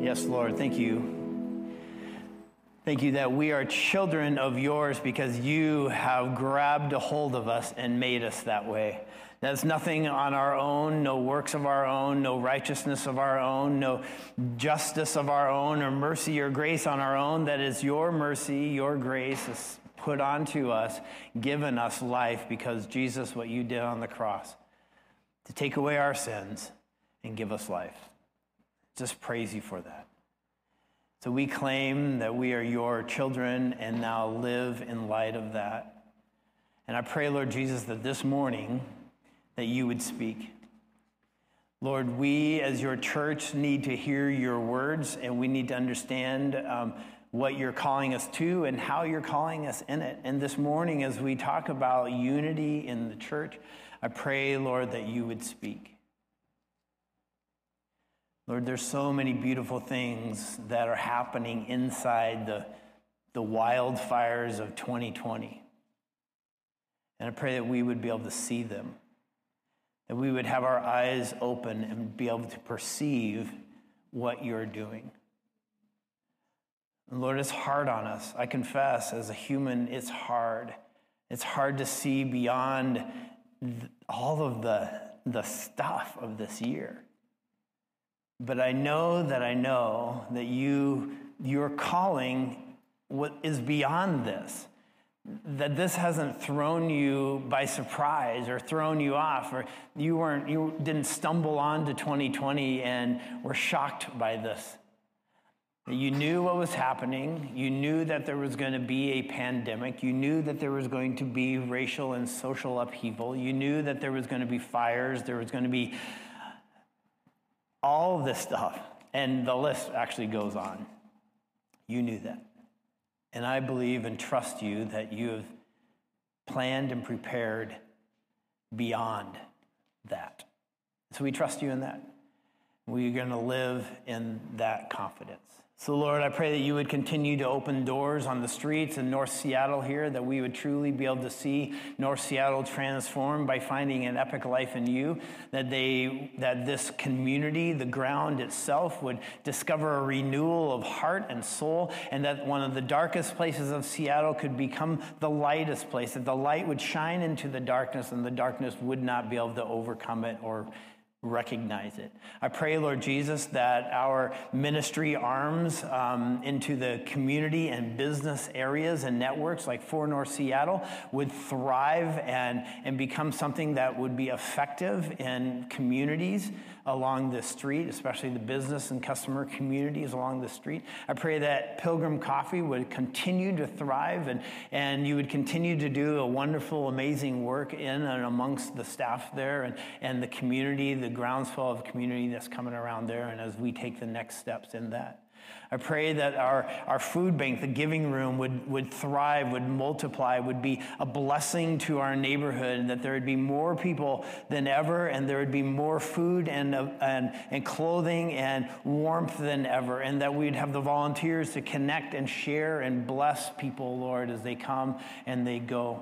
Yes, Lord, thank you. Thank you that we are children of yours because you have grabbed a hold of us and made us that way. That's nothing on our own, no works of our own, no righteousness of our own, no justice of our own, or mercy or grace on our own. That is your mercy, your grace is put onto us, given us life because Jesus, what you did on the cross to take away our sins and give us life. Just praise you for that. So we claim that we are your children and now live in light of that. And I pray, Lord Jesus, that this morning that you would speak. Lord, we as your church need to hear your words and we need to understand um, what you're calling us to and how you're calling us in it. And this morning, as we talk about unity in the church, I pray, Lord, that you would speak. Lord, there's so many beautiful things that are happening inside the, the wildfires of 2020. And I pray that we would be able to see them, that we would have our eyes open and be able to perceive what you're doing. And Lord, it's hard on us. I confess, as a human, it's hard. It's hard to see beyond all of the, the stuff of this year. But I know that I know that you, your calling what is beyond this. That this hasn't thrown you by surprise or thrown you off, or you weren't you didn't stumble onto 2020 and were shocked by this. You knew what was happening. You knew that there was going to be a pandemic. You knew that there was going to be racial and social upheaval. You knew that there was going to be fires. There was going to be all this stuff. And the list actually goes on. You knew that. And I believe and trust you that you have planned and prepared beyond that. So we trust you in that. We're going to live in that confidence. So, Lord, I pray that you would continue to open doors on the streets in North Seattle here, that we would truly be able to see North Seattle transformed by finding an epic life in you, that they that this community, the ground itself, would discover a renewal of heart and soul, and that one of the darkest places of Seattle could become the lightest place, that the light would shine into the darkness and the darkness would not be able to overcome it or recognize it. I pray, Lord Jesus, that our ministry arms um, into the community and business areas and networks like For North Seattle would thrive and, and become something that would be effective in communities along the street, especially the business and customer communities along the street. I pray that Pilgrim Coffee would continue to thrive and, and you would continue to do a wonderful, amazing work in and amongst the staff there and, and the community, the groundswell of community that's coming around there, and as we take the next steps in that. I pray that our, our food bank, the giving room, would, would thrive, would multiply, would be a blessing to our neighborhood, that there would be more people than ever, and there would be more food and, and, and clothing and warmth than ever, and that we'd have the volunteers to connect and share and bless people, Lord, as they come and they go.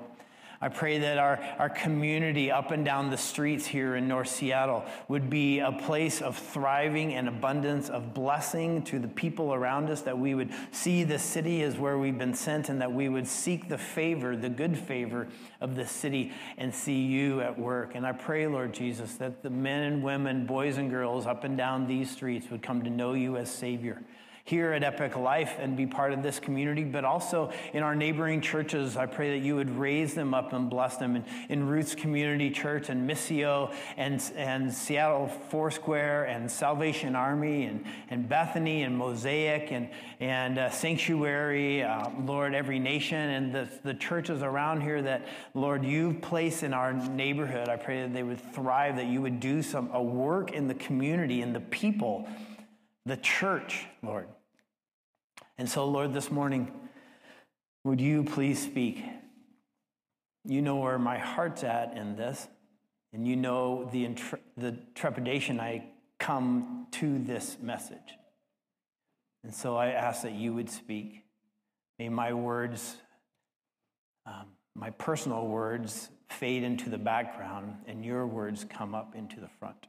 I pray that our, our community up and down the streets here in North Seattle would be a place of thriving and abundance, of blessing to the people around us, that we would see the city as where we've been sent, and that we would seek the favor, the good favor of the city, and see you at work. And I pray, Lord Jesus, that the men and women, boys and girls up and down these streets would come to know you as Savior here at Epic Life and be part of this community, but also in our neighboring churches. I pray that you would raise them up and bless them in, in Roots Community Church and Missio and, and Seattle Foursquare and Salvation Army and, and Bethany and Mosaic and, and uh, Sanctuary, uh, Lord, every nation and the, the churches around here that, Lord, you've placed in our neighborhood. I pray that they would thrive, that you would do some a work in the community, in the people, the church, Lord. And so, Lord, this morning, would you please speak? You know where my heart's at in this, and you know the, the trepidation I come to this message. And so I ask that you would speak. May my words, um, my personal words, fade into the background, and your words come up into the front.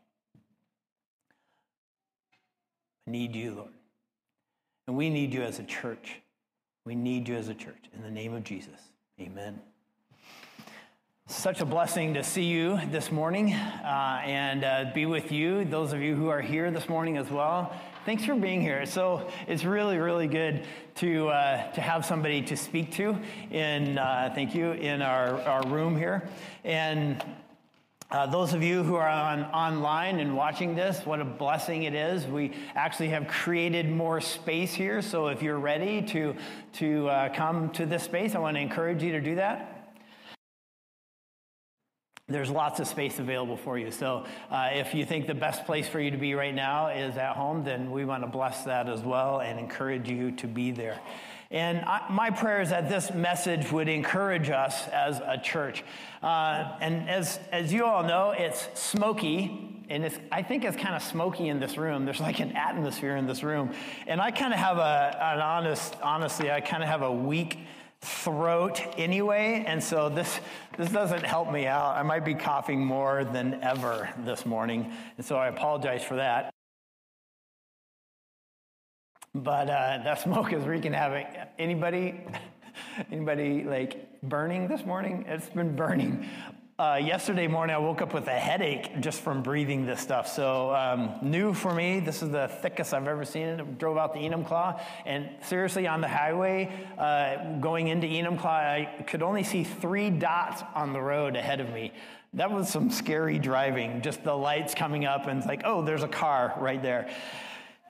I need you, Lord. And we need you as a church. We need you as a church. In the name of Jesus, amen. Such a blessing to see you this morning uh, and uh, be with you, those of you who are here this morning as well. Thanks for being here. So it's really, really good to, uh, to have somebody to speak to in, uh, thank you, in our, our room here. And uh, those of you who are on, online and watching this, what a blessing it is. We actually have created more space here. So if you're ready to, to uh, come to this space, I want to encourage you to do that there's lots of space available for you. So uh, if you think the best place for you to be right now is at home, then we want to bless that as well and encourage you to be there. And I, my prayer is that this message would encourage us as a church. Uh, and as, as you all know, it's smoky, and it's, I think it's kind of smoky in this room. There's like an atmosphere in this room. And I kind of have a, an honest, honestly, I kind of have a weak throat anyway, and so this this doesn't help me out. I might be coughing more than ever this morning, and so I apologize for that. But uh, that smoke is wreaking havoc. Anybody, anybody like burning this morning? It's been burning uh, yesterday morning, I woke up with a headache just from breathing this stuff. So, um, new for me. This is the thickest I've ever seen it. Drove out the Enumclaw, and seriously, on the highway uh, going into Enumclaw, I could only see three dots on the road ahead of me. That was some scary driving, just the lights coming up, and it's like, oh, there's a car right there.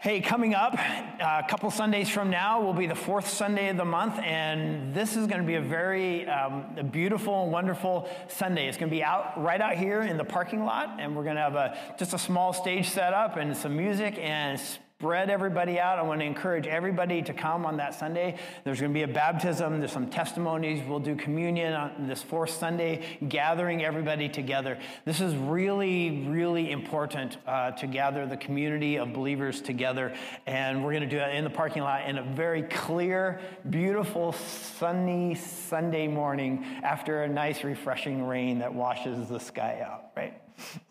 Hey, coming up uh, a couple Sundays from now will be the fourth Sunday of the month, and this is going to be a very um, a beautiful and wonderful Sunday. It's going to be out right out here in the parking lot, and we're going to have a just a small stage set up and some music and spread everybody out. I want to encourage everybody to come on that Sunday. There's going to be a baptism, there's some testimonies. We'll do communion on this fourth Sunday, gathering everybody together. This is really, really important uh, to gather the community of believers together. And we're going to do it in the parking lot in a very clear, beautiful, sunny Sunday morning after a nice, refreshing rain that washes the sky out, right?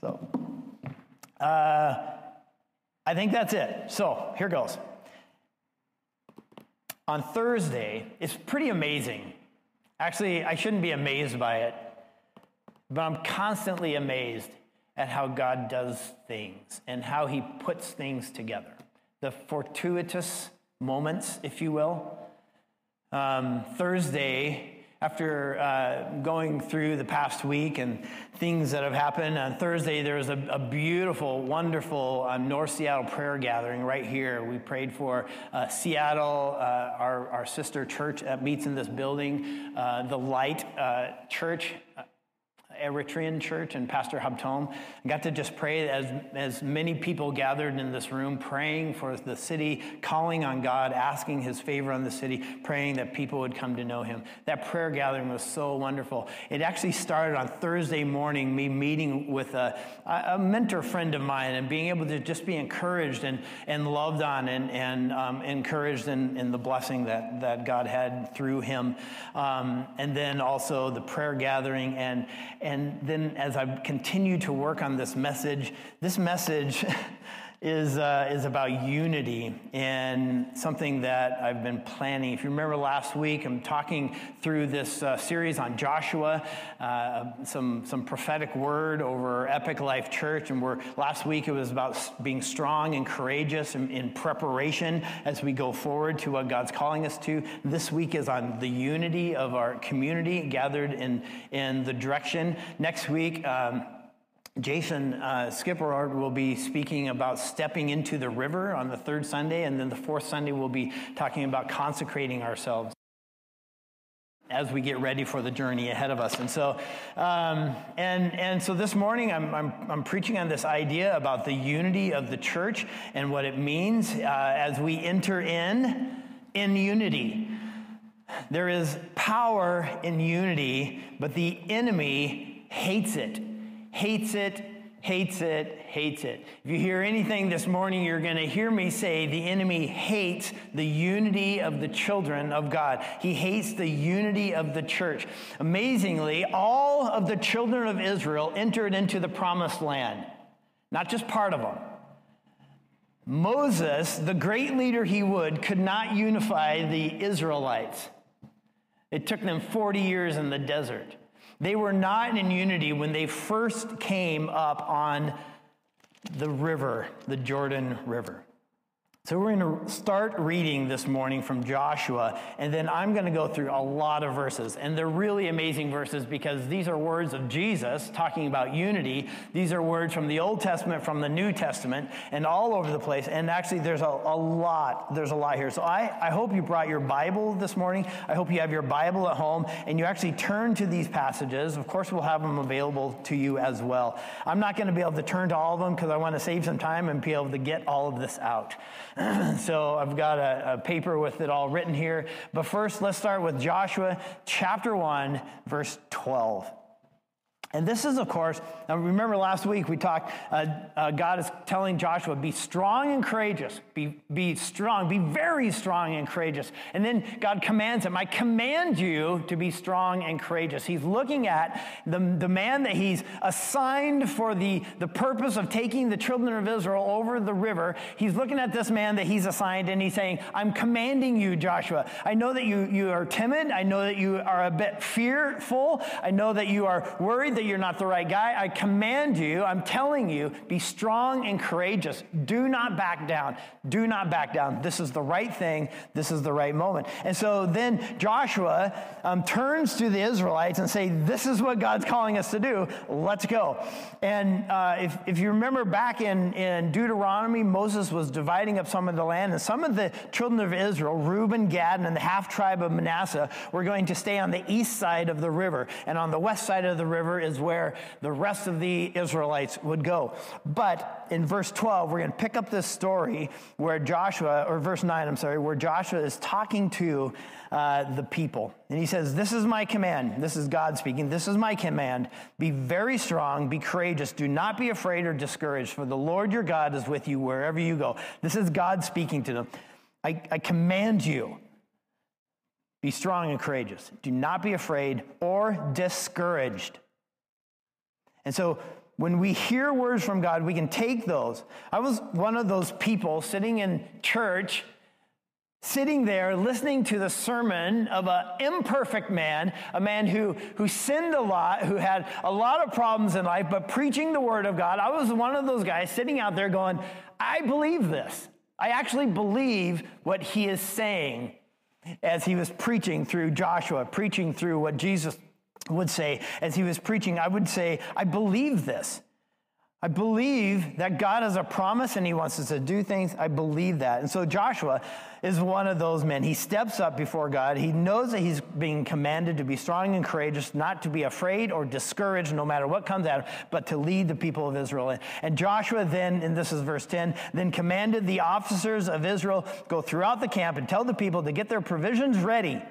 So, uh, I think that's it. So here goes. On Thursday, it's pretty amazing. Actually, I shouldn't be amazed by it, but I'm constantly amazed at how God does things and how he puts things together. The fortuitous moments, if you will. Um, Thursday, after uh, going through the past week and things that have happened, on Thursday there was a, a beautiful, wonderful uh, North Seattle prayer gathering right here. We prayed for uh, Seattle, uh, our, our sister church that meets in this building, uh, the Light uh, Church Eritrean church and Pastor Habtom. I got to just pray as, as many people gathered in this room, praying for the city, calling on God, asking his favor on the city, praying that people would come to know him. That prayer gathering was so wonderful. It actually started on Thursday morning, me meeting with a, a mentor friend of mine and being able to just be encouraged and, and loved on and, and um, encouraged in, in the blessing that, that God had through him. Um, and then also the prayer gathering and, and then as I continue to work on this message, this message is, uh, is about unity and something that I've been planning. If you remember last week, I'm talking through this uh, series on Joshua, uh, some, some prophetic word over Epic Life Church. And we're, last week it was about being strong and courageous in, in preparation as we go forward to what God's calling us to. This week is on the unity of our community gathered in, in the direction. Next week, um, Jason uh, Skipperard will be speaking about stepping into the river on the third Sunday, and then the fourth Sunday we'll be talking about consecrating ourselves as we get ready for the journey ahead of us. And so, um, and, and so this morning I'm, I'm, I'm, preaching on this idea about the unity of the church and what it means uh, as we enter in in unity. There is power in unity, but the enemy hates it hates it, hates it, hates it. If you hear anything this morning, you're going to hear me say the enemy hates the unity of the children of God. He hates the unity of the church. Amazingly, all of the children of Israel entered into the promised land, not just part of them. Moses, the great leader he would, could not unify the Israelites. It took them 40 years in the desert. They were not in unity when they first came up on the river, the Jordan River. So we're going to start reading this morning from Joshua, and then I'm going to go through a lot of verses. And they're really amazing verses because these are words of Jesus talking about unity. These are words from the Old Testament, from the New Testament, and all over the place. And actually, there's a, a lot, there's a lot here. So I, I hope you brought your Bible this morning. I hope you have your Bible at home and you actually turn to these passages. Of course, we'll have them available to you as well. I'm not going to be able to turn to all of them because I want to save some time and be able to get all of this out. so I've got a, a, paper with it all written here. But first, let's start with Joshua chapter 1, verse 12. And this is, of course, remember last week we talked, uh, uh, God is telling Joshua, be strong and courageous. Be, be strong, be very strong and courageous. And then God commands him, I command you to be strong and courageous. He's looking at the, the man that he's assigned for the, the purpose of taking the children of Israel over the river. He's looking at this man that he's assigned and he's saying, I'm commanding you, Joshua. I know that you, you are timid. I know that you are a bit fearful. I know that you are worried that you're not the right guy. I command you, I'm telling you, be strong and courageous. Do not back down. Do not back down. This is the right thing. This is the right moment. And so then Joshua um, turns to the Israelites and say, this is what God's calling us to do. Let's go. And uh, if, if you remember back in, in Deuteronomy, Moses was dividing up some of the land, and some of the children of Israel, Reuben, Gad, and the half tribe of Manasseh, were going to stay on the east side of the river. And on the west side of the river is where the rest of the Israelites would go. But in verse 12, we're going to pick up this story where Joshua, or verse 9, I'm sorry, where Joshua is talking to uh, the people. And he says, This is my command. This is God speaking. This is my command. Be very strong, be courageous. Do not be afraid or discouraged, for the Lord your God is with you wherever you go. This is God speaking to them. I, I command you be strong and courageous. Do not be afraid or discouraged. And so when we hear words from God, we can take those. I was one of those people sitting in church, sitting there listening to the sermon of an imperfect man, a man who, who sinned a lot, who had a lot of problems in life, but preaching the word of God. I was one of those guys sitting out there going, I believe this. I actually believe what he is saying as he was preaching through Joshua, preaching through what Jesus would say as he was preaching, I would say, I believe this. I believe that God has a promise and he wants us to do things. I believe that. And so Joshua is one of those men. He steps up before God. He knows that he's being commanded to be strong and courageous, not to be afraid or discouraged no matter what comes at him, but to lead the people of Israel. And Joshua then, and this is verse 10, then commanded the officers of Israel go throughout the camp and tell the people to get their provisions ready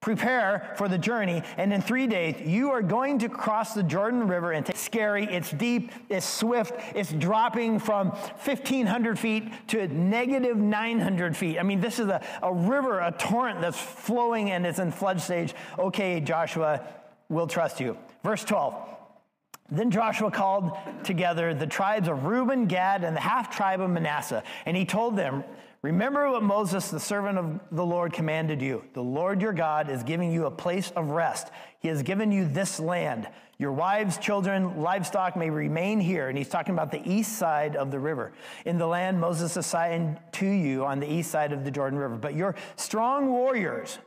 prepare for the journey. And in three days you are going to cross the jordan river and it's scary it's deep it's swift it's dropping from 1500 feet to negative 900 feet. I mean this is a, a river a torrent that's flowing and it's in flood stage. Okay joshua we'll trust you. Verse 12 then Joshua called together the tribes of Reuben, Gad, and the half tribe of Manasseh, and he told them, Remember what Moses, the servant of the Lord, commanded you. The Lord your God is giving you a place of rest. He has given you this land. Your wives, children, livestock may remain here. And he's talking about the east side of the river. In the land Moses assigned to you on the east side of the Jordan River. But your strong warriors,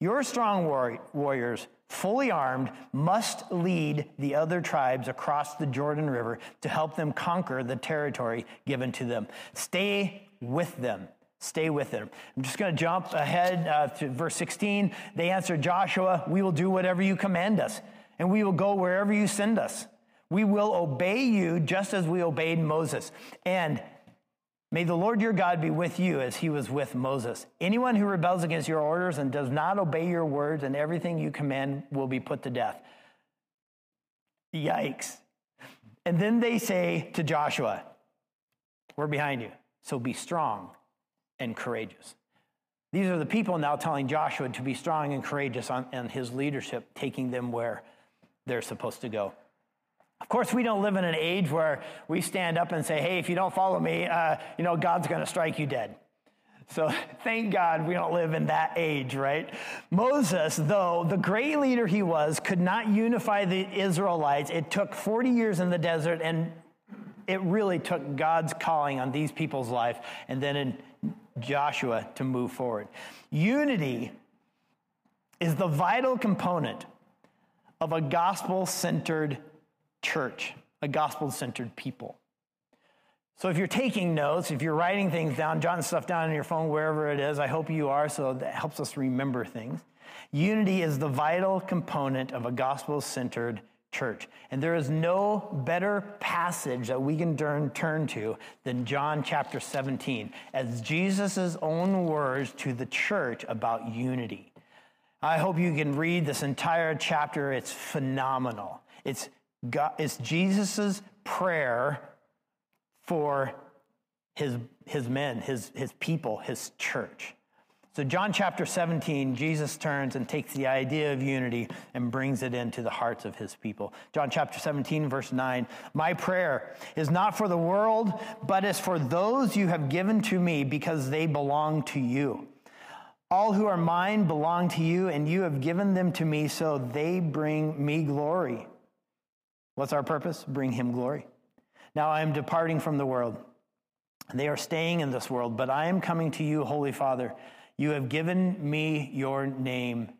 your strong war- warriors, fully armed, must lead the other tribes across the Jordan River to help them conquer the territory given to them. Stay with them. Stay with them. I'm just going to jump ahead uh, to verse 16. They answered Joshua, We will do whatever you command us, and we will go wherever you send us. We will obey you just as we obeyed Moses. And may the Lord your God be with you as he was with Moses. Anyone who rebels against your orders and does not obey your words and everything you command will be put to death. Yikes. And then they say to Joshua, We're behind you. So be strong and courageous. These are the people now telling Joshua to be strong and courageous on, and his leadership, taking them where they're supposed to go. Of course, we don't live in an age where we stand up and say, hey, if you don't follow me, uh, you know, God's going to strike you dead. So thank God we don't live in that age, right? Moses, though the great leader he was, could not unify the Israelites. It took 40 years in the desert, and it really took God's calling on these people's life and then in Joshua to move forward. Unity is the vital component of a gospel centered church, a gospel centered people. So if you're taking notes, if you're writing things down, jotting stuff down on your phone, wherever it is, I hope you are, so that helps us remember things. Unity is the vital component of a gospel centered church. And there is no better passage that we can turn, turn to than John chapter 17 as Jesus' own words to the church about unity. I hope you can read this entire chapter. It's phenomenal. It's, it's Jesus' prayer for his, his men, his, his people, his church. So, John chapter 17, Jesus turns and takes the idea of unity and brings it into the hearts of his people. John chapter 17, verse 9 My prayer is not for the world, but is for those you have given to me because they belong to you. All who are mine belong to you, and you have given them to me so they bring me glory. What's our purpose? Bring him glory. Now I am departing from the world. They are staying in this world, but I am coming to you, Holy Father. You have given me your name.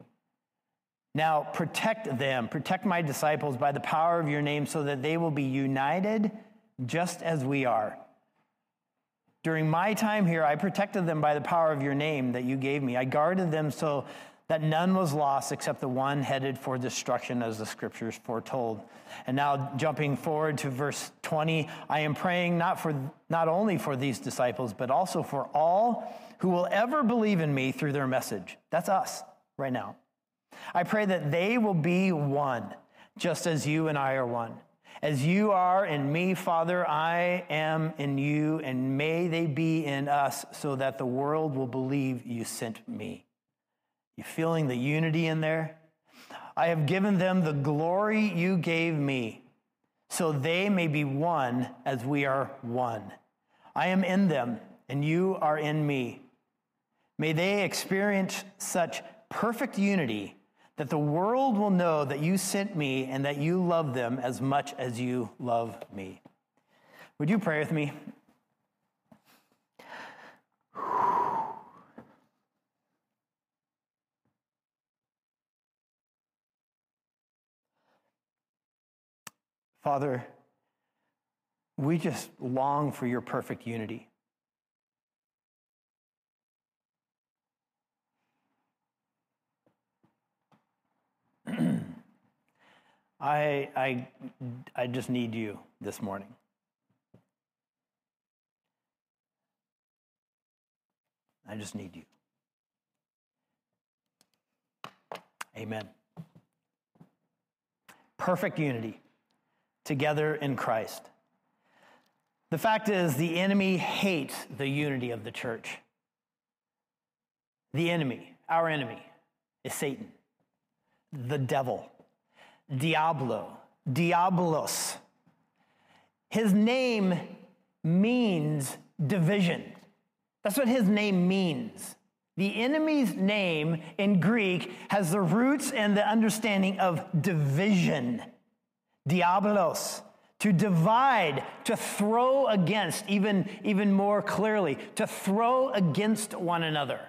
Now protect them, protect my disciples by the power of your name, so that they will be united just as we are. During my time here, I protected them by the power of your name that you gave me. I guarded them so that none was lost except the one headed for destruction, as the scriptures foretold. And now, jumping forward to verse 20, I am praying not, for, not only for these disciples, but also for all who will ever believe in me through their message. That's us right now. I pray that they will be one, just as you and I are one. As you are in me, Father, I am in you, and may they be in us, so that the world will believe you sent me. You feeling the unity in there? I have given them the glory you gave me, so they may be one as we are one. I am in them, and you are in me. May they experience such perfect unity that the world will know that you sent me and that you love them as much as you love me. Would you pray with me? Father, we just long for your perfect unity. I, I, I just need you this morning. I just need you. Amen. Perfect unity together in Christ. The fact is, the enemy hates the unity of the church. The enemy, our enemy, is Satan, the devil, Diablo, Diabolos. His name means division. That's what his name means. The enemy's name in Greek has the roots and the understanding of division diabolos, to divide, to throw against, even, even more clearly, to throw against one another.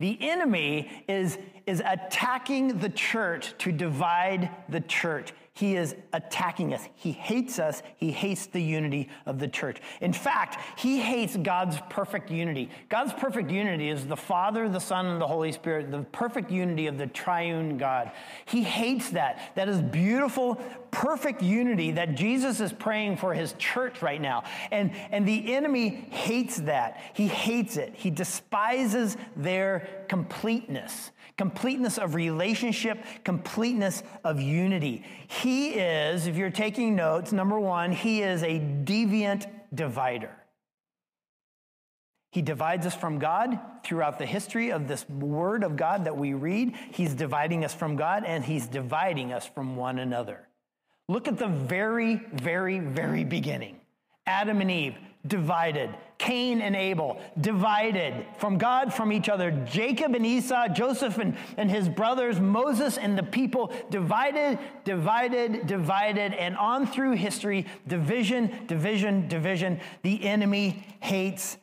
The enemy is, is attacking the church to divide the church. He is attacking us. He hates us. He hates the unity of the church. In fact, he hates God's perfect unity. God's perfect unity is the Father, the Son, and the Holy Spirit, the perfect unity of the triune God. He hates that. That is beautiful, perfect unity that Jesus is praying for his church right now. And, and the enemy hates that. He hates it. He despises their completeness completeness of relationship, completeness of unity. He is, if you're taking notes, number one, he is a deviant divider. He divides us from God throughout the history of this word of God that we read. He's dividing us from God and he's dividing us from one another. Look at the very, very, very beginning. Adam and Eve divided. Cain and Abel divided from God, from each other. Jacob and Esau, Joseph and, and his brothers, Moses and the people divided, divided, divided, and on through history, division, division, division. The enemy hates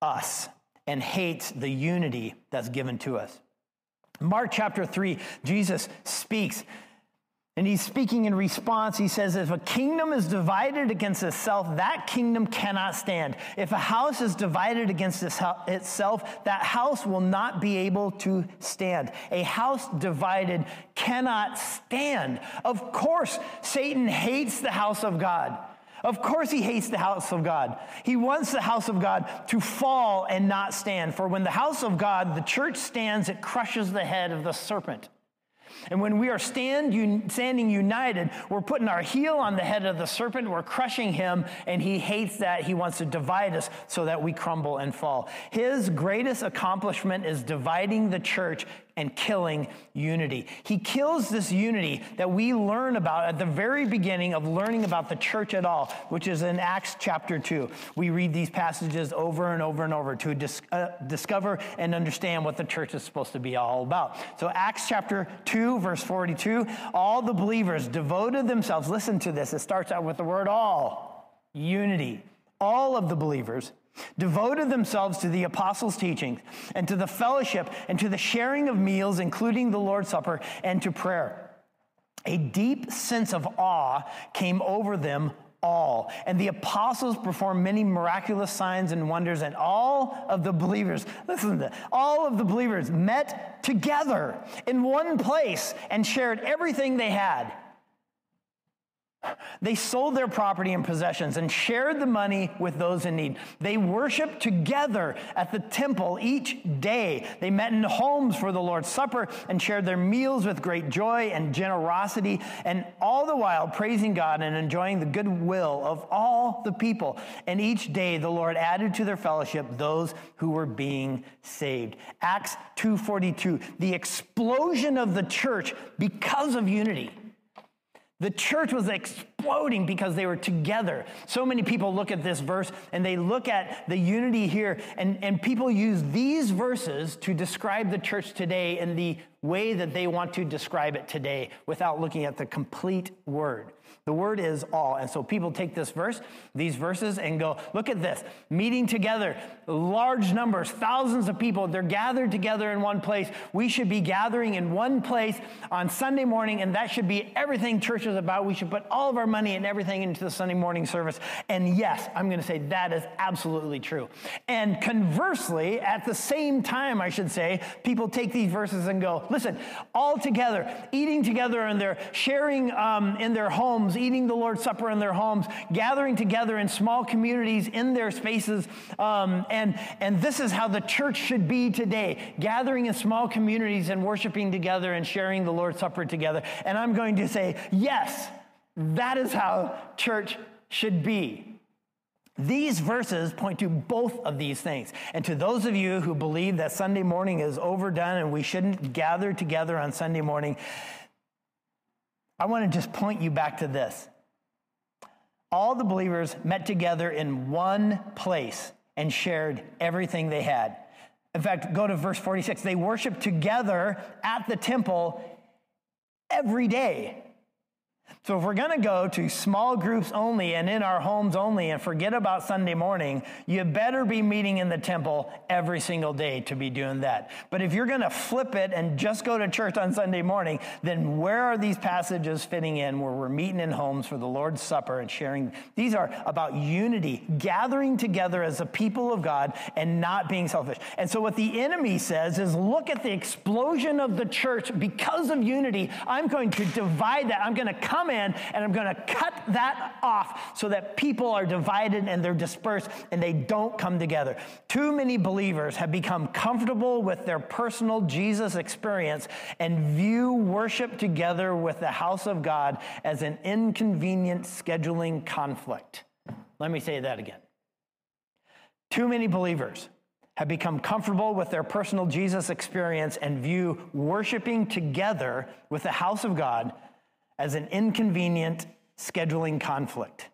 us and hates the unity that's given to us. Mark chapter 3, Jesus speaks and he's speaking in response. He says, If a kingdom is divided against itself, that kingdom cannot stand. If a house is divided against itself, that house will not be able to stand. A house divided cannot stand. Of course, Satan hates the house of God. Of course, he hates the house of God. He wants the house of God to fall and not stand. For when the house of God, the church stands, it crushes the head of the serpent. And when we are stand, standing united, we're putting our heel on the head of the serpent, we're crushing him, and he hates that. He wants to divide us so that we crumble and fall. His greatest accomplishment is dividing the church and killing unity. He kills this unity that we learn about at the very beginning of learning about the church at all, which is in Acts chapter 2. We read these passages over and over and over to dis- uh, discover and understand what the church is supposed to be all about. So, Acts chapter 2, verse 42 all the believers devoted themselves, listen to this, it starts out with the word all, unity. All of the believers devoted themselves to the apostles' teachings and to the fellowship and to the sharing of meals, including the Lord's Supper, and to prayer. A deep sense of awe came over them all. And the apostles performed many miraculous signs and wonders, and all of the believers, listen to that, all of the believers met together in one place and shared everything they had. They sold their property and possessions and shared the money with those in need. They worshiped together at the temple each day. They met in homes for the Lord's Supper and shared their meals with great joy and generosity, and all the while praising God and enjoying the goodwill of all the people. And each day the Lord added to their fellowship those who were being saved. Acts 2:42, the explosion of the church because of unity. The church was exploding because they were together. So many people look at this verse and they look at the unity here, and, and people use these verses to describe the church today in the way that they want to describe it today without looking at the complete word. The word is all. And so people take this verse, these verses, and go, look at this. Meeting together, large numbers, thousands of people, they're gathered together in one place. We should be gathering in one place on Sunday morning, and that should be everything church is about. We should put all of our money and everything into the Sunday morning service. And yes, I'm going to say that is absolutely true. And conversely, at the same time, I should say, people take these verses and go, listen, all together, eating together, and they're sharing um, in their homes homes, eating the Lord's Supper in their homes, gathering together in small communities in their spaces. Um, and, and this is how the church should be today gathering in small communities and worshiping together and sharing the Lord's Supper together. And I'm going to say, yes, that is how church should be. These verses point to both of these things. And to those of you who believe that Sunday morning is overdone and we shouldn't gather together on Sunday morning, I want to just point you back to this. All the believers met together in one place and shared everything they had. In fact, go to verse 46. They worshiped together at the temple every day. So, if we're going to go to small groups only and in our homes only and forget about Sunday morning, you better be meeting in the temple every single day to be doing that. But if you're going to flip it and just go to church on Sunday morning, then where are these passages fitting in where we're meeting in homes for the Lord's Supper and sharing? These are about unity, gathering together as a people of God and not being selfish. And so, what the enemy says is look at the explosion of the church because of unity. I'm going to divide that. I'm going to come in and I'm going to cut that off so that people are divided and they're dispersed and they don't come together. Too many believers have become comfortable with their personal Jesus experience and view worship together with the house of God as an inconvenient scheduling conflict. Let me say that again. Too many believers have become comfortable with their personal Jesus experience and view worshiping together with the house of God as an inconvenient scheduling conflict.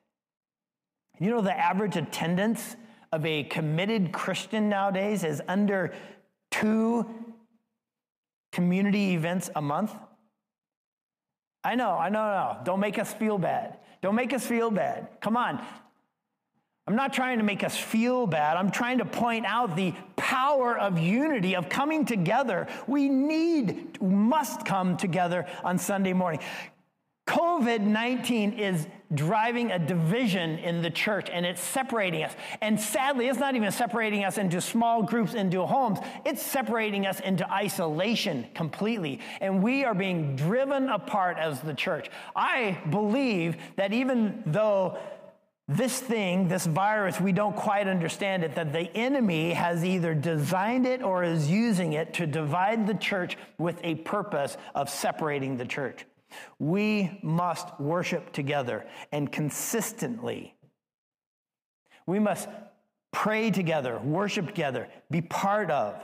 You know, the average attendance of a committed Christian nowadays is under two community events a month. I know, I know, no. Don't make us feel bad. Don't make us feel bad. Come on. I'm not trying to make us feel bad. I'm trying to point out the power of unity, of coming together. We need, must come together on Sunday morning. COVID 19 is driving a division in the church and it's separating us. And sadly, it's not even separating us into small groups, into homes, it's separating us into isolation completely. And we are being driven apart as the church. I believe that even though this thing, this virus, we don't quite understand it, that the enemy has either designed it or is using it to divide the church with a purpose of separating the church. We must worship together and consistently. We must pray together, worship together, be part of.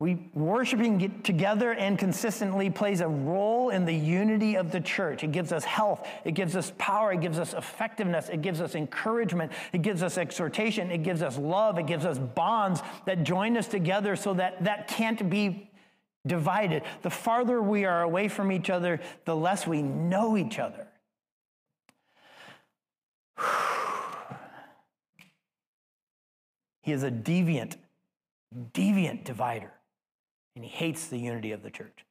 We worshiping together and consistently plays a role in the unity of the church. It gives us health, it gives us power, it gives us effectiveness, it gives us encouragement, it gives us exhortation, it gives us love, it gives us bonds that join us together so that that can't be divided. The farther we are away from each other, the less we know each other. He is a deviant, deviant divider, and he hates the unity of the church.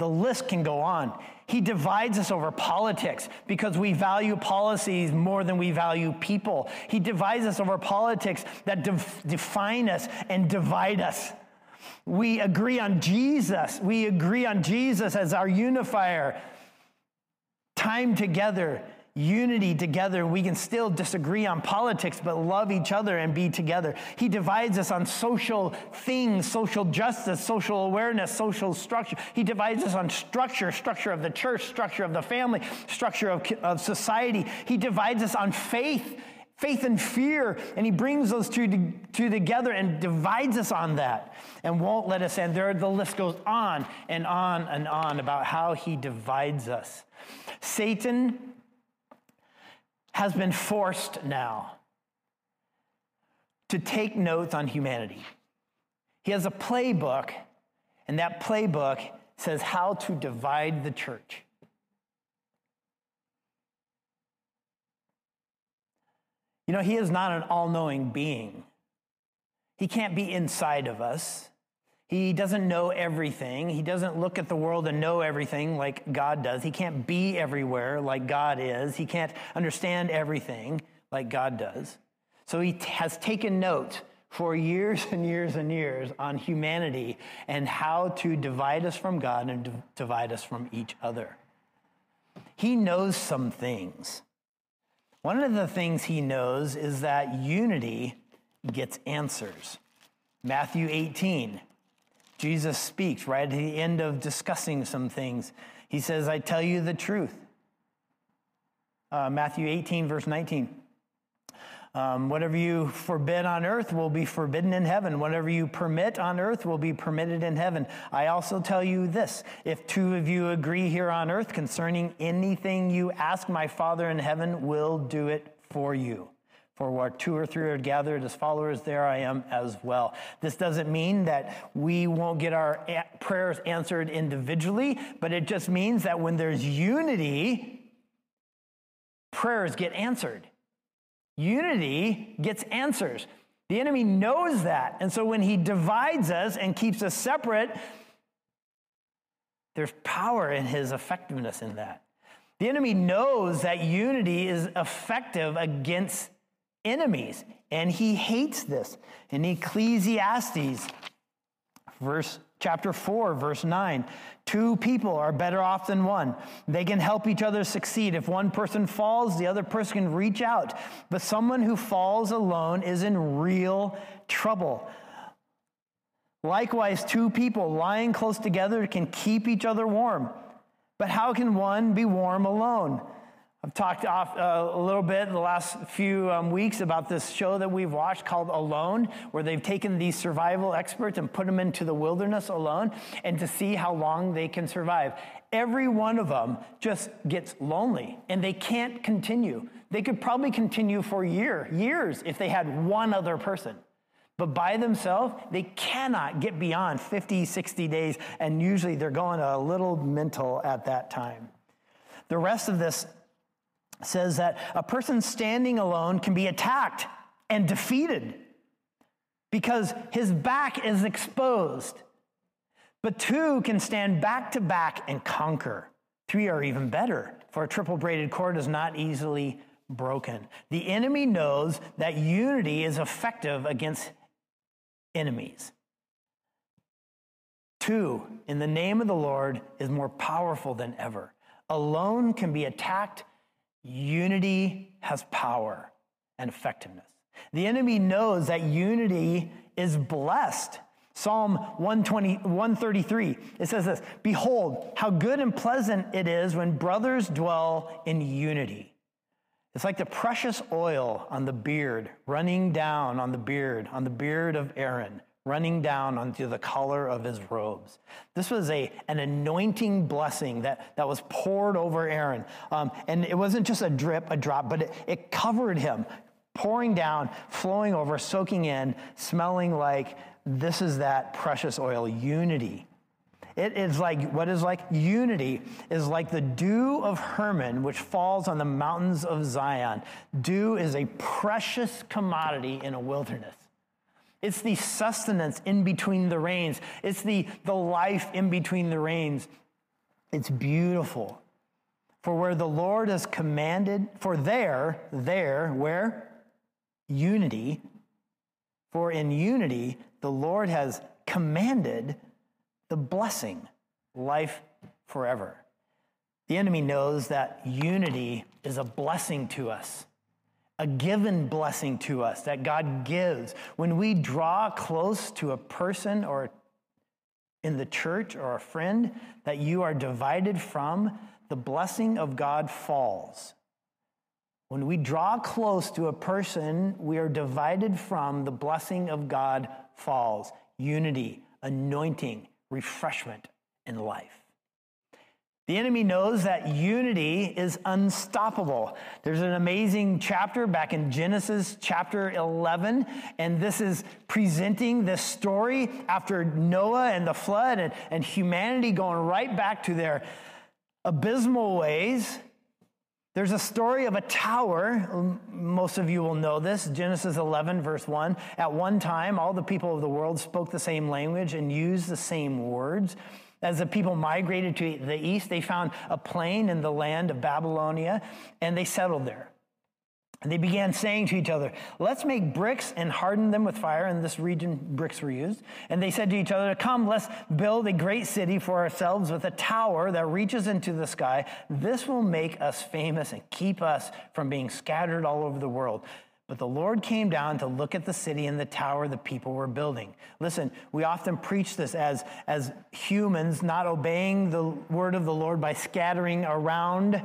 The list can go on. He divides us over politics because we value policies more than we value people. He divides us over politics that def- define us and divide us. We agree on Jesus. We agree on Jesus as our unifier. Time together unity together. We can still disagree on politics, but love each other and be together. He divides us on social things, social justice, social awareness, social structure. He divides us on structure, structure of the church, structure of the family, structure of, of society. He divides us on faith, faith and fear, and he brings those two, two together and divides us on that and won't let us end. There, the list goes on and on and on about how he divides us. Satan has been forced now to take notes on humanity. He has a playbook, and that playbook says how to divide the church. You know, he is not an all knowing being. He can't be inside of us. He doesn't know everything. He doesn't look at the world and know everything like God does. He can't be everywhere like God is. He can't understand everything like God does. So he t- has taken note for years and years and years on humanity and how to divide us from God and d- divide us from each other. He knows some things. One of the things he knows is that unity gets answers. Matthew 18. Jesus speaks right at the end of discussing some things. He says, I tell you the truth. Uh, Matthew 18, verse 19. Um, whatever you forbid on earth will be forbidden in heaven. Whatever you permit on earth will be permitted in heaven. I also tell you this if two of you agree here on earth concerning anything you ask, my Father in heaven will do it for you. For where two or three are gathered as followers, there I am as well. This doesn't mean that we won't get our prayers answered individually, but it just means that when there's unity, prayers get answered. Unity gets answers. The enemy knows that. And so when he divides us and keeps us separate, there's power in his effectiveness in that. The enemy knows that unity is effective against enemies. And he hates this. In Ecclesiastes, verse chapter 4, verse 9, two people are better off than one. They can help each other succeed. If one person falls, the other person can reach out. But someone who falls alone is in real trouble. Likewise, two people lying close together can keep each other warm. But how can one be warm alone? I've talked off, uh, a little bit in the last few um, weeks about this show that we've watched called Alone, where they've taken these survival experts and put them into the wilderness alone and to see how long they can survive. Every one of them just gets lonely and they can't continue. They could probably continue for year, years if they had one other person. But by themselves, they cannot get beyond 50, 60 days, and usually they're going a little mental at that time. The rest of this says that a person standing alone can be attacked and defeated because his back is exposed. But two can stand back to back and conquer. Three are even better, for a triple braided cord is not easily broken. The enemy knows that unity is effective against enemies. Two, in the name of the Lord, is more powerful than ever. Alone can be attacked Unity has power and effectiveness. The enemy knows that unity is blessed. Psalm 120, 133, it says this Behold, how good and pleasant it is when brothers dwell in unity. It's like the precious oil on the beard, running down on the beard, on the beard of Aaron running down onto the collar of his robes. This was a, an anointing blessing that, that was poured over Aaron. Um, and it wasn't just a drip, a drop, but it, it covered him, pouring down, flowing over, soaking in, smelling like this is that precious oil, unity. It is like, what is like? Unity is like the dew of Hermon, which falls on the mountains of Zion. Dew is a precious commodity in a wilderness. It's the sustenance in between the rains. It's the, the life in between the rains. It's beautiful. For where the Lord has commanded, for there, there, where? Unity. For in unity, the Lord has commanded the blessing, life forever. The enemy knows that unity is a blessing to us a given blessing to us that God gives. When we draw close to a person or in the church or a friend that you are divided from, the blessing of God falls. When we draw close to a person we are divided from, the blessing of God falls. Unity, anointing, refreshment in life. The enemy knows that unity is unstoppable. There's an amazing chapter back in Genesis chapter 11, and this is presenting this story after Noah and the flood and, and humanity going right back to their abysmal ways. There's a story of a tower. Most of you will know this. Genesis 11, verse 1. At one time, all the people of the world spoke the same language and used the same words. As the people migrated to the east, they found a plain in the land of Babylonia and they settled there. And they began saying to each other, Let's make bricks and harden them with fire. In this region, bricks were used. And they said to each other, Come, let's build a great city for ourselves with a tower that reaches into the sky. This will make us famous and keep us from being scattered all over the world. But the Lord came down to look at the city and the tower the people were building. Listen, we often preach this as, as humans not obeying the word of the Lord by scattering around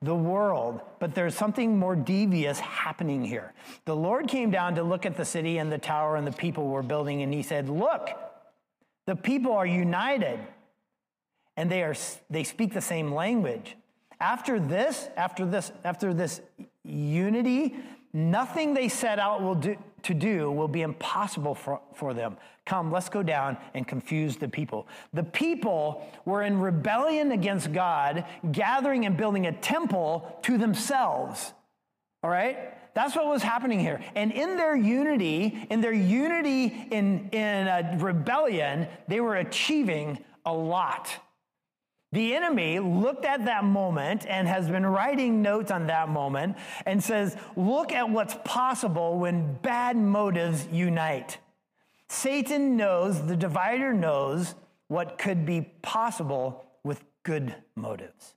the world, but there's something more devious happening here. The Lord came down to look at the city and the tower and the people were building, and he said, Look, the people are united and they, are, they speak the same language. After this, after this, after this unity, Nothing they set out do, to do will be impossible for, for them. Come, let's go down and confuse the people. The people were in rebellion against God, gathering and building a temple to themselves. All right? That's what was happening here. And in their unity, in their unity in, in a rebellion, they were achieving a lot. The enemy looked at that moment and has been writing notes on that moment and says, Look at what's possible when bad motives unite. Satan knows, the divider knows what could be possible with good motives.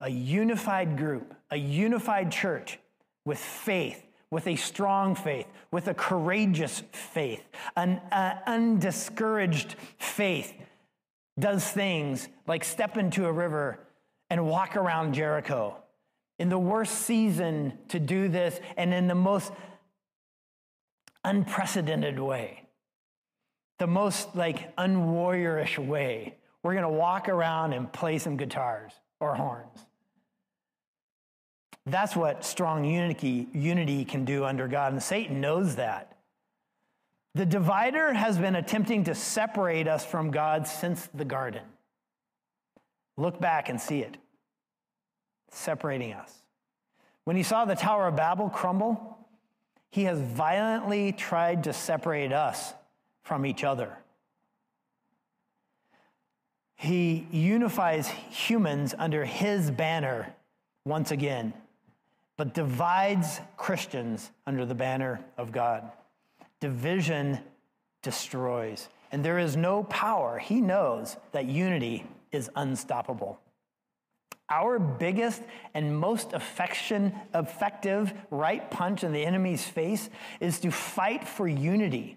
A unified group, a unified church with faith, with a strong faith, with a courageous faith, an uh, undiscouraged faith does things like step into a river and walk around Jericho in the worst season to do this and in the most unprecedented way, the most like unwarriorish way. We're going to walk around and play some guitars or horns. That's what strong unity, unity can do under God, and Satan knows that. The divider has been attempting to separate us from God since the garden. Look back and see it separating us. When he saw the Tower of Babel crumble, he has violently tried to separate us from each other. He unifies humans under his banner once again, but divides Christians under the banner of God. Division destroys, and there is no power. He knows that unity is unstoppable. Our biggest and most affection, effective right punch in the enemy's face is to fight for unity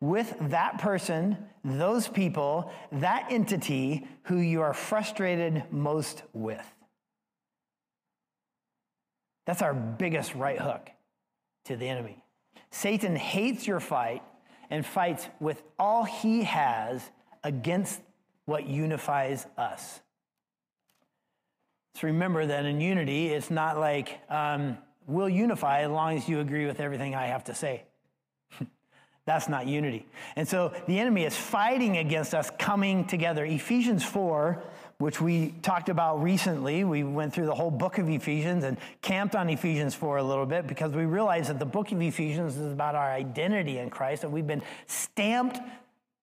with that person, those people, that entity who you are frustrated most with. That's our biggest right hook to the enemy. Satan hates your fight and fights with all he has against what unifies us. So remember that in unity, it's not like um, we'll unify as long as you agree with everything I have to say. That's not unity. And so the enemy is fighting against us coming together. Ephesians 4, which we talked about recently, we went through the whole book of Ephesians and camped on Ephesians 4 a little bit because we realized that the book of Ephesians is about our identity in Christ and we've been stamped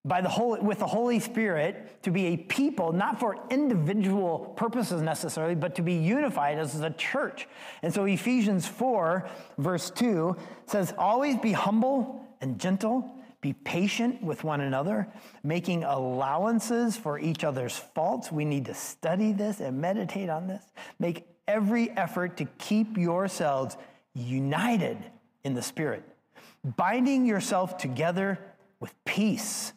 by the Holy, with the Holy Spirit to be a people, not for individual purposes necessarily, but to be unified as a church. And so Ephesians 4, verse 2 says, Always be humble and gentle, be patient with one another, making allowances for each other's faults. We need to study this and meditate on this. Make every effort to keep yourselves united in the Spirit, binding yourself together with peace.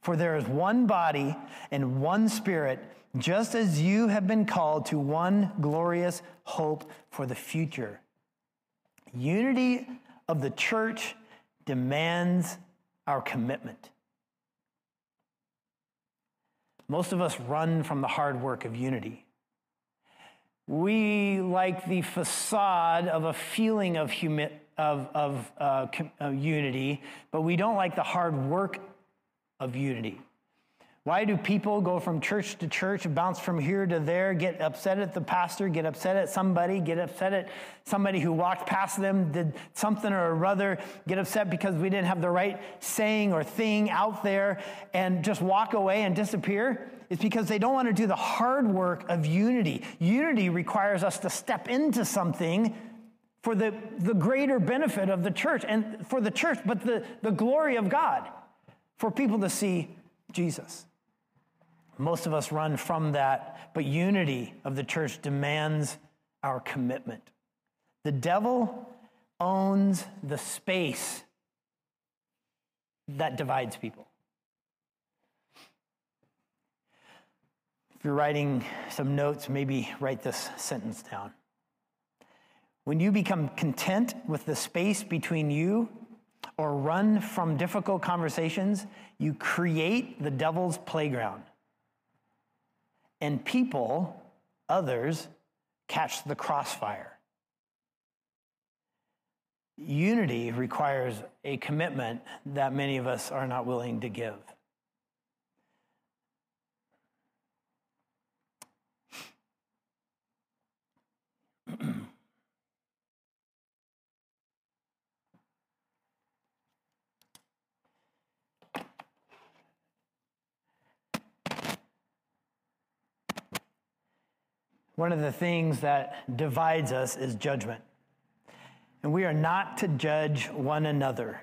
For there is one body and one spirit, just as you have been called to one glorious hope for the future. Unity of the church demands our commitment. Most of us run from the hard work of unity. We like the facade of a feeling of, humi- of, of, uh, com- of unity, but we don't like the hard work of unity. Why do people go from church to church, bounce from here to there, get upset at the pastor, get upset at somebody, get upset at somebody who walked past them, did something or other, get upset because we didn't have the right saying or thing out there, and just walk away and disappear? It's because they don't want to do the hard work of unity. Unity requires us to step into something for the, the greater benefit of the church and for the church, but the, the glory of God, for people to see Jesus. Most of us run from that, but unity of the church demands our commitment. The devil owns the space that divides people. If you're writing some notes, maybe write this sentence down. When you become content with the space between you or run from difficult conversations, you create the devil's playground and people, others, catch the crossfire. Unity requires a commitment that many of us are not willing to give. One of the things that divides us is judgment. And we are not to judge one another.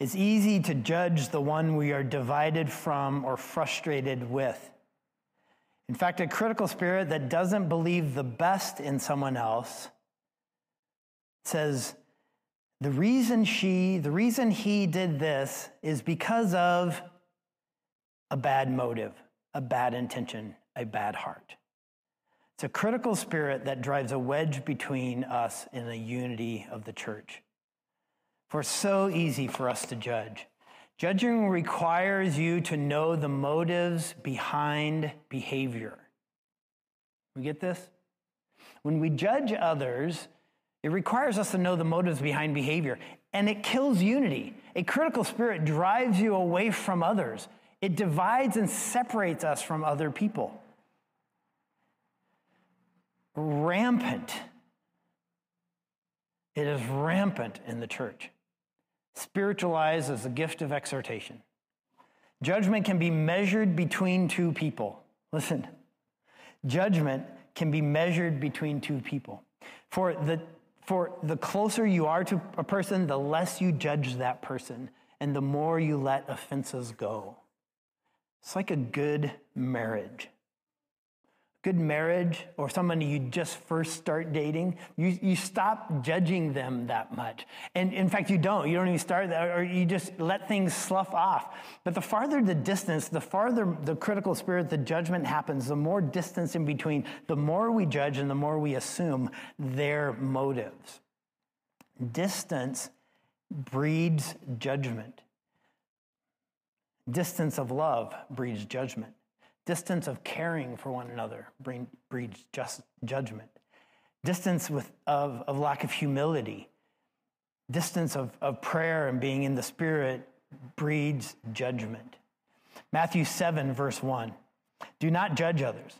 It's easy to judge the one we are divided from or frustrated with. In fact, a critical spirit that doesn't believe the best in someone else says, the reason she, the reason he did this is because of a bad motive, a bad intention, a bad heart. It's a critical spirit that drives a wedge between us and the unity of the church. For it's so easy for us to judge. Judging requires you to know the motives behind behavior. We get this? When we judge others, it requires us to know the motives behind behavior, and it kills unity. A critical spirit drives you away from others, it divides and separates us from other people. Rampant. It is rampant in the church. Spiritualized as a gift of exhortation. Judgment can be measured between two people. Listen, judgment can be measured between two people. For the, for the closer you are to a person, the less you judge that person, and the more you let offenses go. It's like a good marriage good marriage or somebody you just first start dating, you, you stop judging them that much. And in fact, you don't. You don't even start that, or you just let things slough off. But the farther the distance, the farther the critical spirit, the judgment happens, the more distance in between, the more we judge and the more we assume their motives. Distance breeds judgment. Distance of love breeds judgment. Distance of caring for one another breeds just judgment. Distance with, of, of lack of humility. Distance of, of prayer and being in the Spirit breeds judgment. Matthew 7, verse 1 Do not judge others,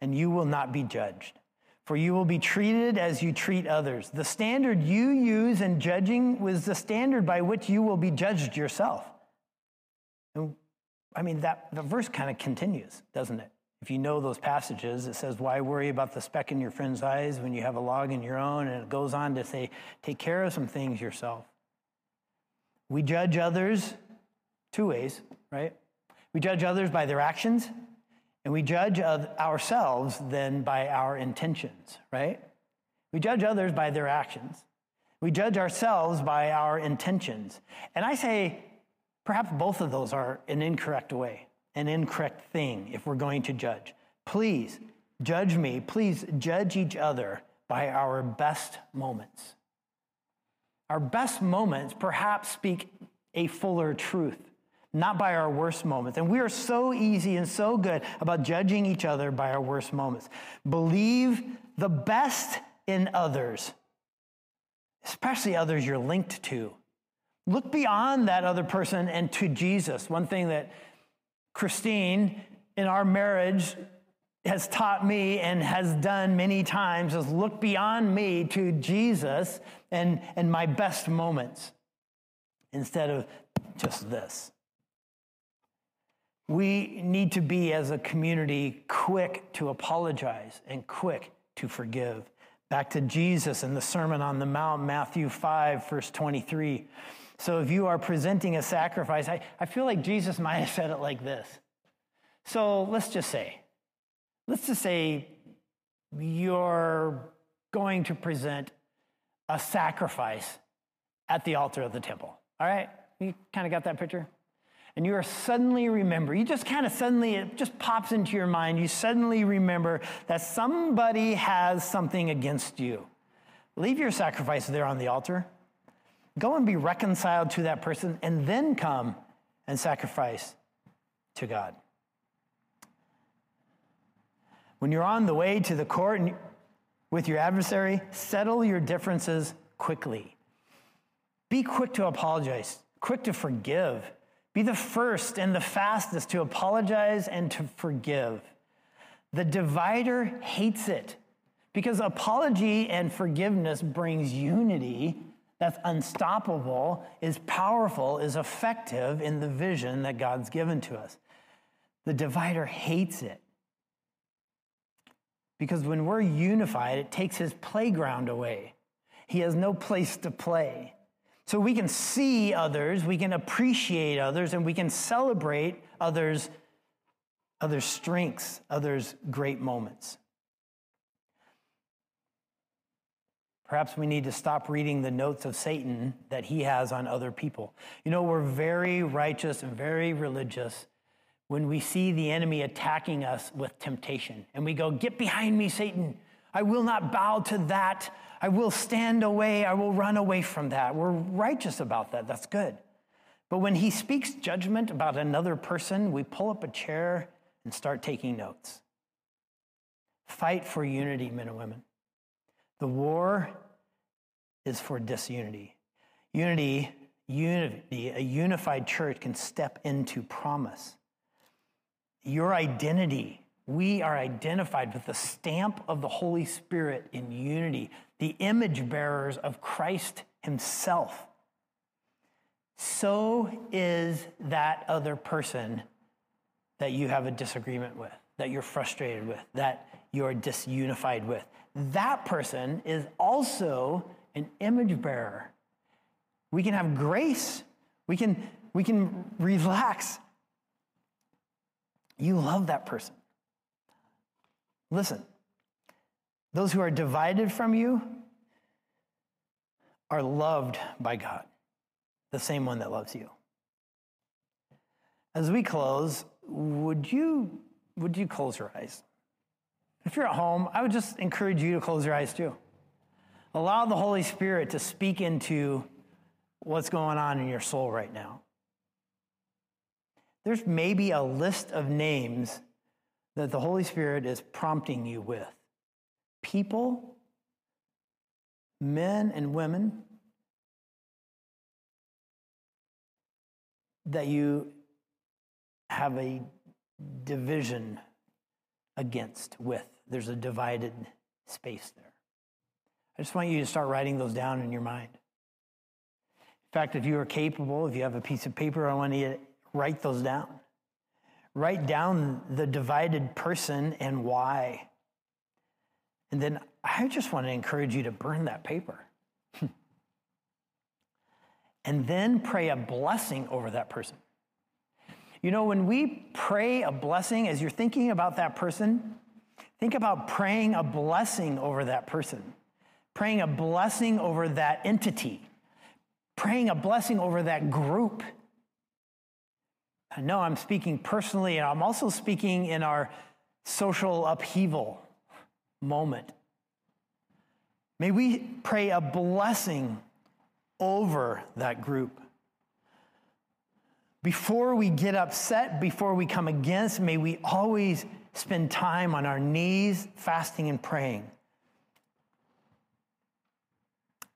and you will not be judged. For you will be treated as you treat others. The standard you use in judging was the standard by which you will be judged yourself. And I mean, that the verse kind of continues, doesn't it? If you know those passages, it says, Why worry about the speck in your friend's eyes when you have a log in your own? And it goes on to say, Take care of some things yourself. We judge others two ways, right? We judge others by their actions, and we judge ourselves then by our intentions, right? We judge others by their actions. We judge ourselves by our intentions. And I say, Perhaps both of those are an incorrect way, an incorrect thing if we're going to judge. Please judge me. Please judge each other by our best moments. Our best moments perhaps speak a fuller truth, not by our worst moments. And we are so easy and so good about judging each other by our worst moments. Believe the best in others, especially others you're linked to. Look beyond that other person and to Jesus. One thing that Christine in our marriage has taught me and has done many times is look beyond me to Jesus and, and my best moments instead of just this. We need to be, as a community, quick to apologize and quick to forgive. Back to Jesus in the Sermon on the Mount, Matthew 5, verse 23. So if you are presenting a sacrifice, I, I feel like Jesus might have said it like this. So let's just say, let's just say you're going to present a sacrifice at the altar of the temple. All right? You kind of got that picture? And you are suddenly remember, you just kind of suddenly, it just pops into your mind. You suddenly remember that somebody has something against you. Leave your sacrifice there on the altar. Go and be reconciled to that person and then come and sacrifice to God. When you're on the way to the court with your adversary, settle your differences quickly. Be quick to apologize, quick to forgive. Be the first and the fastest to apologize and to forgive. The divider hates it because apology and forgiveness brings unity that's unstoppable, is powerful, is effective in the vision that God's given to us. The divider hates it. Because when we're unified, it takes his playground away. He has no place to play. So we can see others, we can appreciate others, and we can celebrate others' others' strengths, others' great moments. Perhaps we need to stop reading the notes of Satan that he has on other people. You know, we're very righteous and very religious, when we see the enemy attacking us with temptation and we go, Get behind me, Satan. I will not bow to that. I will stand away. I will run away from that. We're righteous about that. That's good. But when he speaks judgment about another person, we pull up a chair and start taking notes. Fight for unity, men and women. The war is for disunity. Unity, unity, a unified church can step into promise. Your identity, we are identified with the stamp of the Holy Spirit in unity, the image bearers of Christ Himself. So is that other person that you have a disagreement with, that you're frustrated with, that you're disunified with. That person is also an image bearer. We can have grace. We can, we can relax. You love that person. Listen, those who are divided from you are loved by God, the same one that loves you. As we close, would you, would you close your eyes? If you're at home, I would just encourage you to close your eyes too. Allow the Holy Spirit to speak into what's going on in your soul right now. There's maybe a list of names that the Holy Spirit is prompting you with people, men and women that you have a division against, with. There's a divided space there. I just want you to start writing those down in your mind. In fact, if you are capable, if you have a piece of paper, I want you to write those down. Write down the divided person and why. And then I just want to encourage you to burn that paper. and then pray a blessing over that person. You know, when we pray a blessing, as you're thinking about that person, think about praying a blessing over that person, praying a blessing over that entity, praying a blessing over that group. I know I'm speaking personally, and I'm also speaking in our social upheaval moment. May we pray a blessing over that group. Before we get upset, before we come against, may we always spend time on our knees, fasting and praying.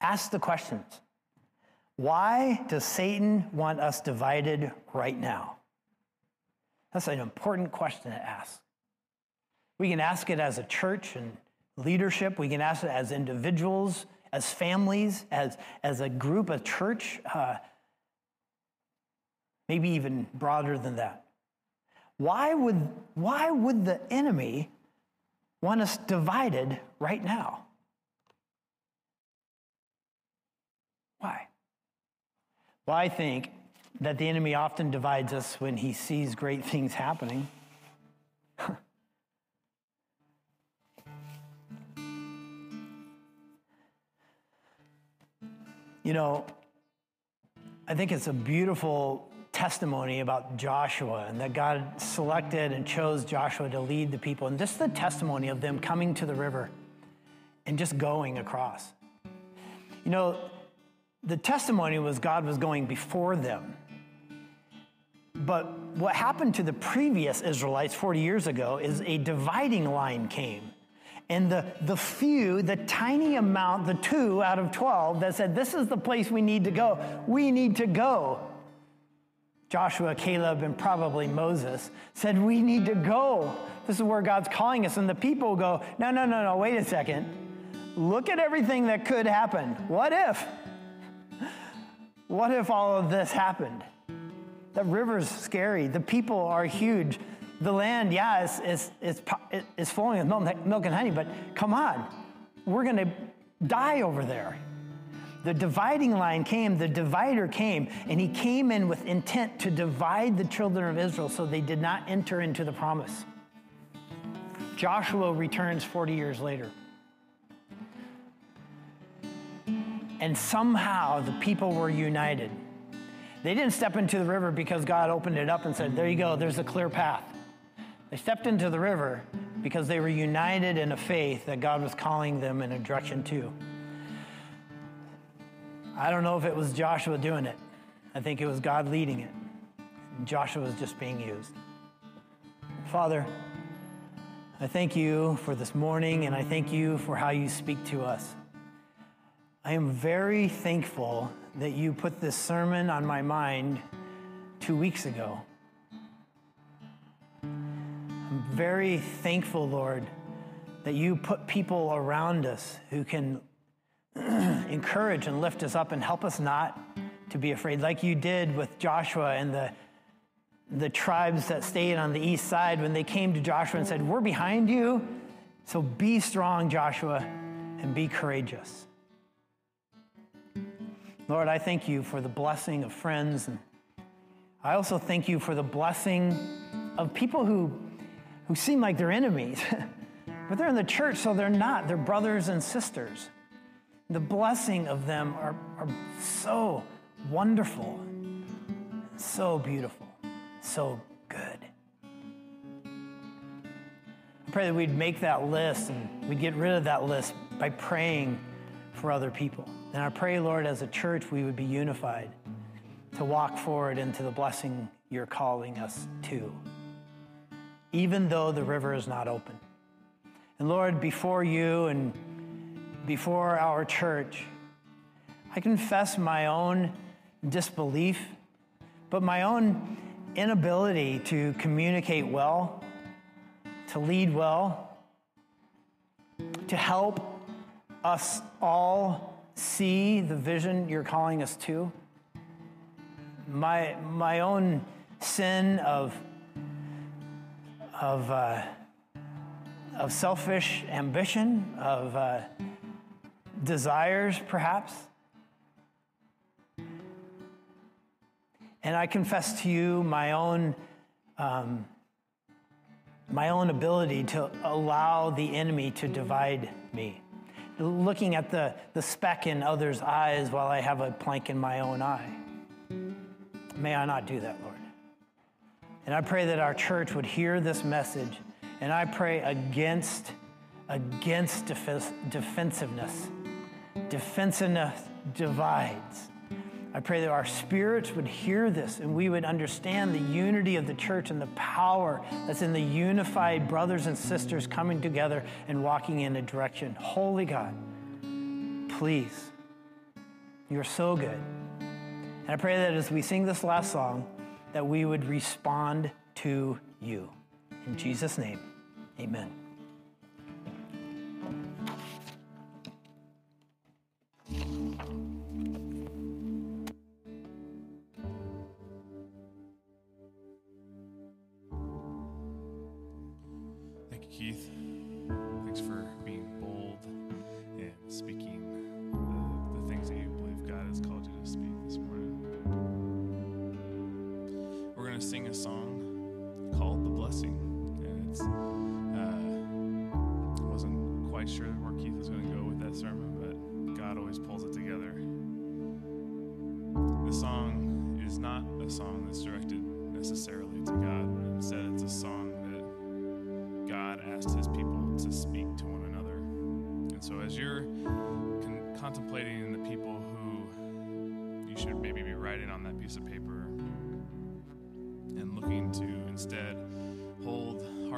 Ask the questions. Why does Satan want us divided right now? That's an important question to ask. We can ask it as a church and leadership, we can ask it as individuals, as families, as, as a group, a church. Uh, maybe even broader than that. Why would, why would the enemy want us divided right now? Why? Well, I think that the enemy often divides us when he sees great things happening. you know, I think it's a beautiful testimony about Joshua and that God selected and chose Joshua to lead the people, and just the testimony of them coming to the river and just going across. You know, the testimony was God was going before them. But what happened to the previous Israelites 40 years ago is a dividing line came. And the, the few, the tiny amount, the two out of 12 that said, This is the place we need to go, we need to go. Joshua, Caleb, and probably Moses said, We need to go. This is where God's calling us. And the people go, No, no, no, no, wait a second. Look at everything that could happen. What if? What if all of this happened? The river's scary. The people are huge. The land, yeah, it's, is, is, is flowing with milk and honey, but come on. We're going to die over there. The dividing line came, the divider came, and he came in with intent to divide the children of Israel so they did not enter into the promise. Joshua returns 40 years later. And somehow the people were united. They didn't step into the river because God opened it up and said, There you go, there's a clear path. They stepped into the river because they were united in a faith that God was calling them in a direction to. I don't know if it was Joshua doing it. I think it was God leading it. Joshua was just being used. Father, I thank you for this morning and I thank you for how you speak to us. I am very thankful that you put this sermon on my mind two weeks ago. I'm very thankful, Lord, that you put people around us who can encourage and lift us up and help us not to be afraid, like you did with Joshua and the, the tribes that stayed on the east side when they came to Joshua and said, We're behind you, so be strong, Joshua, and be courageous. Lord, I thank you for the blessing of friends. And I also thank you for the blessing of people who, who seem like they're enemies, but they're in the church, so they're not. They're brothers and sisters. The blessing of them are, are so wonderful, so beautiful, so good. I pray that we'd make that list and we'd get rid of that list by praying for other people. And I pray, Lord, as a church, we would be unified to walk forward into the blessing you're calling us to, even though the river is not open. And Lord, before you and before our church, I confess my own disbelief, but my own inability to communicate well, to lead well, to help us all see the vision you're calling us to. My, my own sin of, of, uh, of selfish ambition, of uh, desires, perhaps. And I confess to you my own, um, my own ability to allow the enemy to divide me looking at the, the speck in others' eyes while I have a plank in my own eye. May I not do that, Lord. And I pray that our church would hear this message, and I pray against, against defensiveness. Defensiveness divides. I pray that our spirits would hear this and we would understand the unity of the church and the power that's in the unified brothers and sisters coming together and walking in a direction. Holy God, please, you're so good. And I pray that as we sing this last song, that we would respond to you. In Jesus' name, amen.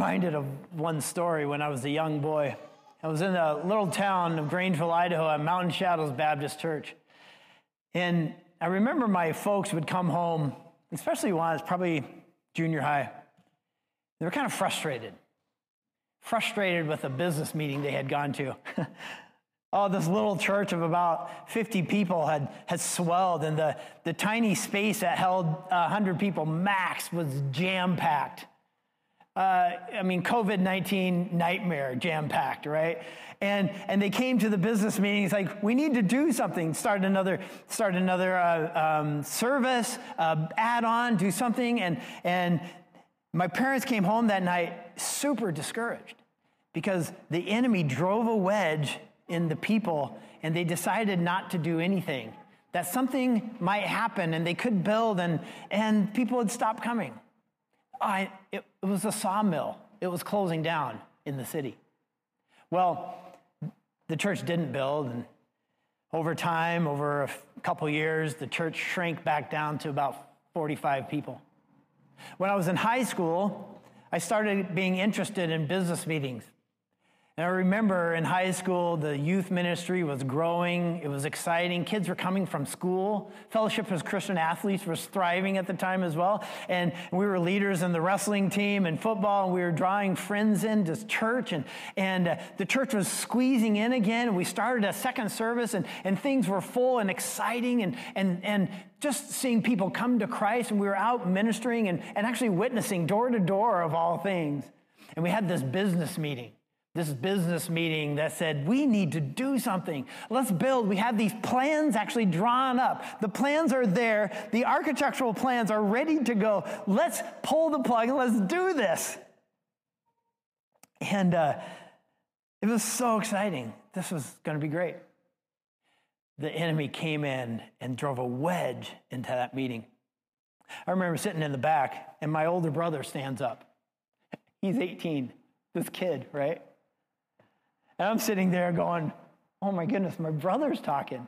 reminded of one story when I was a young boy. I was in a little town of Grangeville, Idaho, at Mountain Shadows Baptist Church. And I remember my folks would come home, especially when I was probably junior high. They were kind of frustrated, frustrated with a business meeting they had gone to. oh, this little church of about 50 people had, had swelled, and the, the tiny space that held 100 people max was jam packed I mean, COVID 19 nightmare, jam packed, right? And, and they came to the business meetings like, we need to do something, start another, start another uh, um, service, uh, add on, do something. And, and my parents came home that night super discouraged because the enemy drove a wedge in the people and they decided not to do anything. That something might happen and they could build and, and people would stop coming. I, it, it was a sawmill. It was closing down in the city. Well, the church didn't build, and over time, over a couple years, the church shrank back down to about 45 people. When I was in high school, I started being interested in business meetings. And I remember in high school, the youth ministry was growing. It was exciting. Kids were coming from school. Fellowship of Christian Athletes was thriving at the time as well. And we were leaders in the wrestling team and football, and we were drawing friends into church. And, and uh, the church was squeezing in again. We started a second service, and, and things were full and exciting, and, and, and just seeing people come to Christ. And we were out ministering and, and actually witnessing door to door of all things. And we had this business meeting this business meeting that said, we need to do something. Let's build. We have these plans actually drawn up. The plans are there. The architectural plans are ready to go. Let's pull the plug and let's do this. And uh, it was so exciting. This was going to be great. The enemy came in and drove a wedge into that meeting. I remember sitting in the back, and my older brother stands up. He's 18, this kid, right? And I'm sitting there going, oh my goodness, my brother's talking.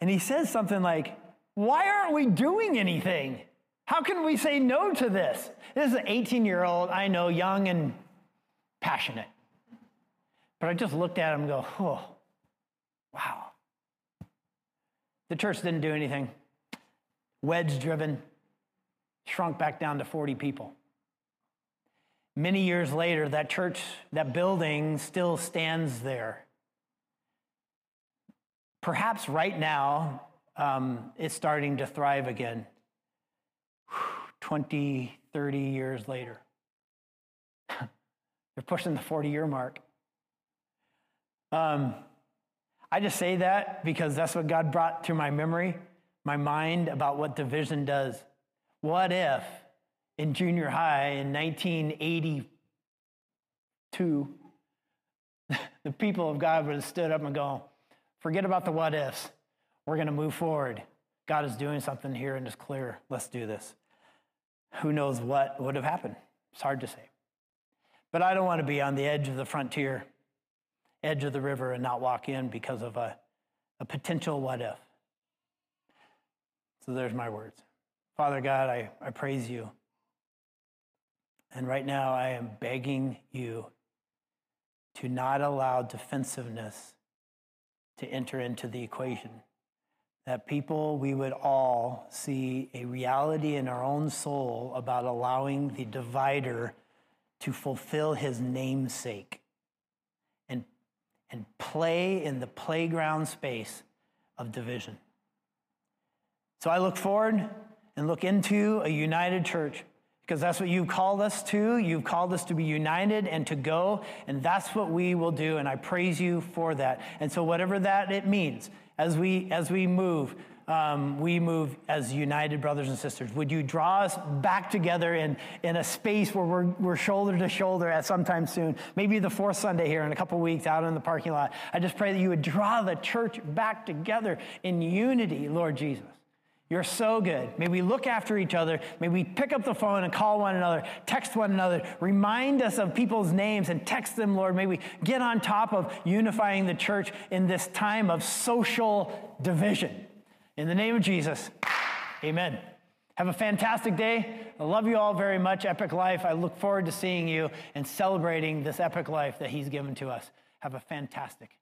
And he says something like, why aren't we doing anything? How can we say no to this? This is an 18 year old, I know, young and passionate. But I just looked at him and go, oh, wow. The church didn't do anything. Wedge driven, shrunk back down to 40 people. Many years later, that church, that building still stands there. Perhaps right now, um, it's starting to thrive again. 20, 30 years later. They're pushing the 40 year mark. Um, I just say that because that's what God brought to my memory, my mind about what division does. What if in junior high in 1982, the people of God would have stood up and go, forget about the what ifs. We're going to move forward. God is doing something here and it's clear. Let's do this. Who knows what would have happened? It's hard to say. But I don't want to be on the edge of the frontier, edge of the river, and not walk in because of a, a potential what if. So there's my words. Father God, I, I praise you and right now, I am begging you to not allow defensiveness to enter into the equation. That people, we would all see a reality in our own soul about allowing the divider to fulfill his namesake and, and play in the playground space of division. So I look forward and look into a united church because that's what you've called us to. You've called us to be united and to go, and that's what we will do. And I praise you for that. And so, whatever that it means, as we as we move, um, we move as united brothers and sisters. Would you draw us back together in, in a space where we're, we're shoulder to shoulder at sometime soon? Maybe the fourth Sunday here in a couple weeks out in the parking lot. I just pray that you would draw the church back together in unity, Lord Jesus. You're so good. May we look after each other. May we pick up the phone and call one another, text one another, remind us of people's names and text them, Lord. May we get on top of unifying the church in this time of social division. In the name of Jesus, amen. Have a fantastic day. I love you all very much, Epic Life. I look forward to seeing you and celebrating this epic life that He's given to us. Have a fantastic.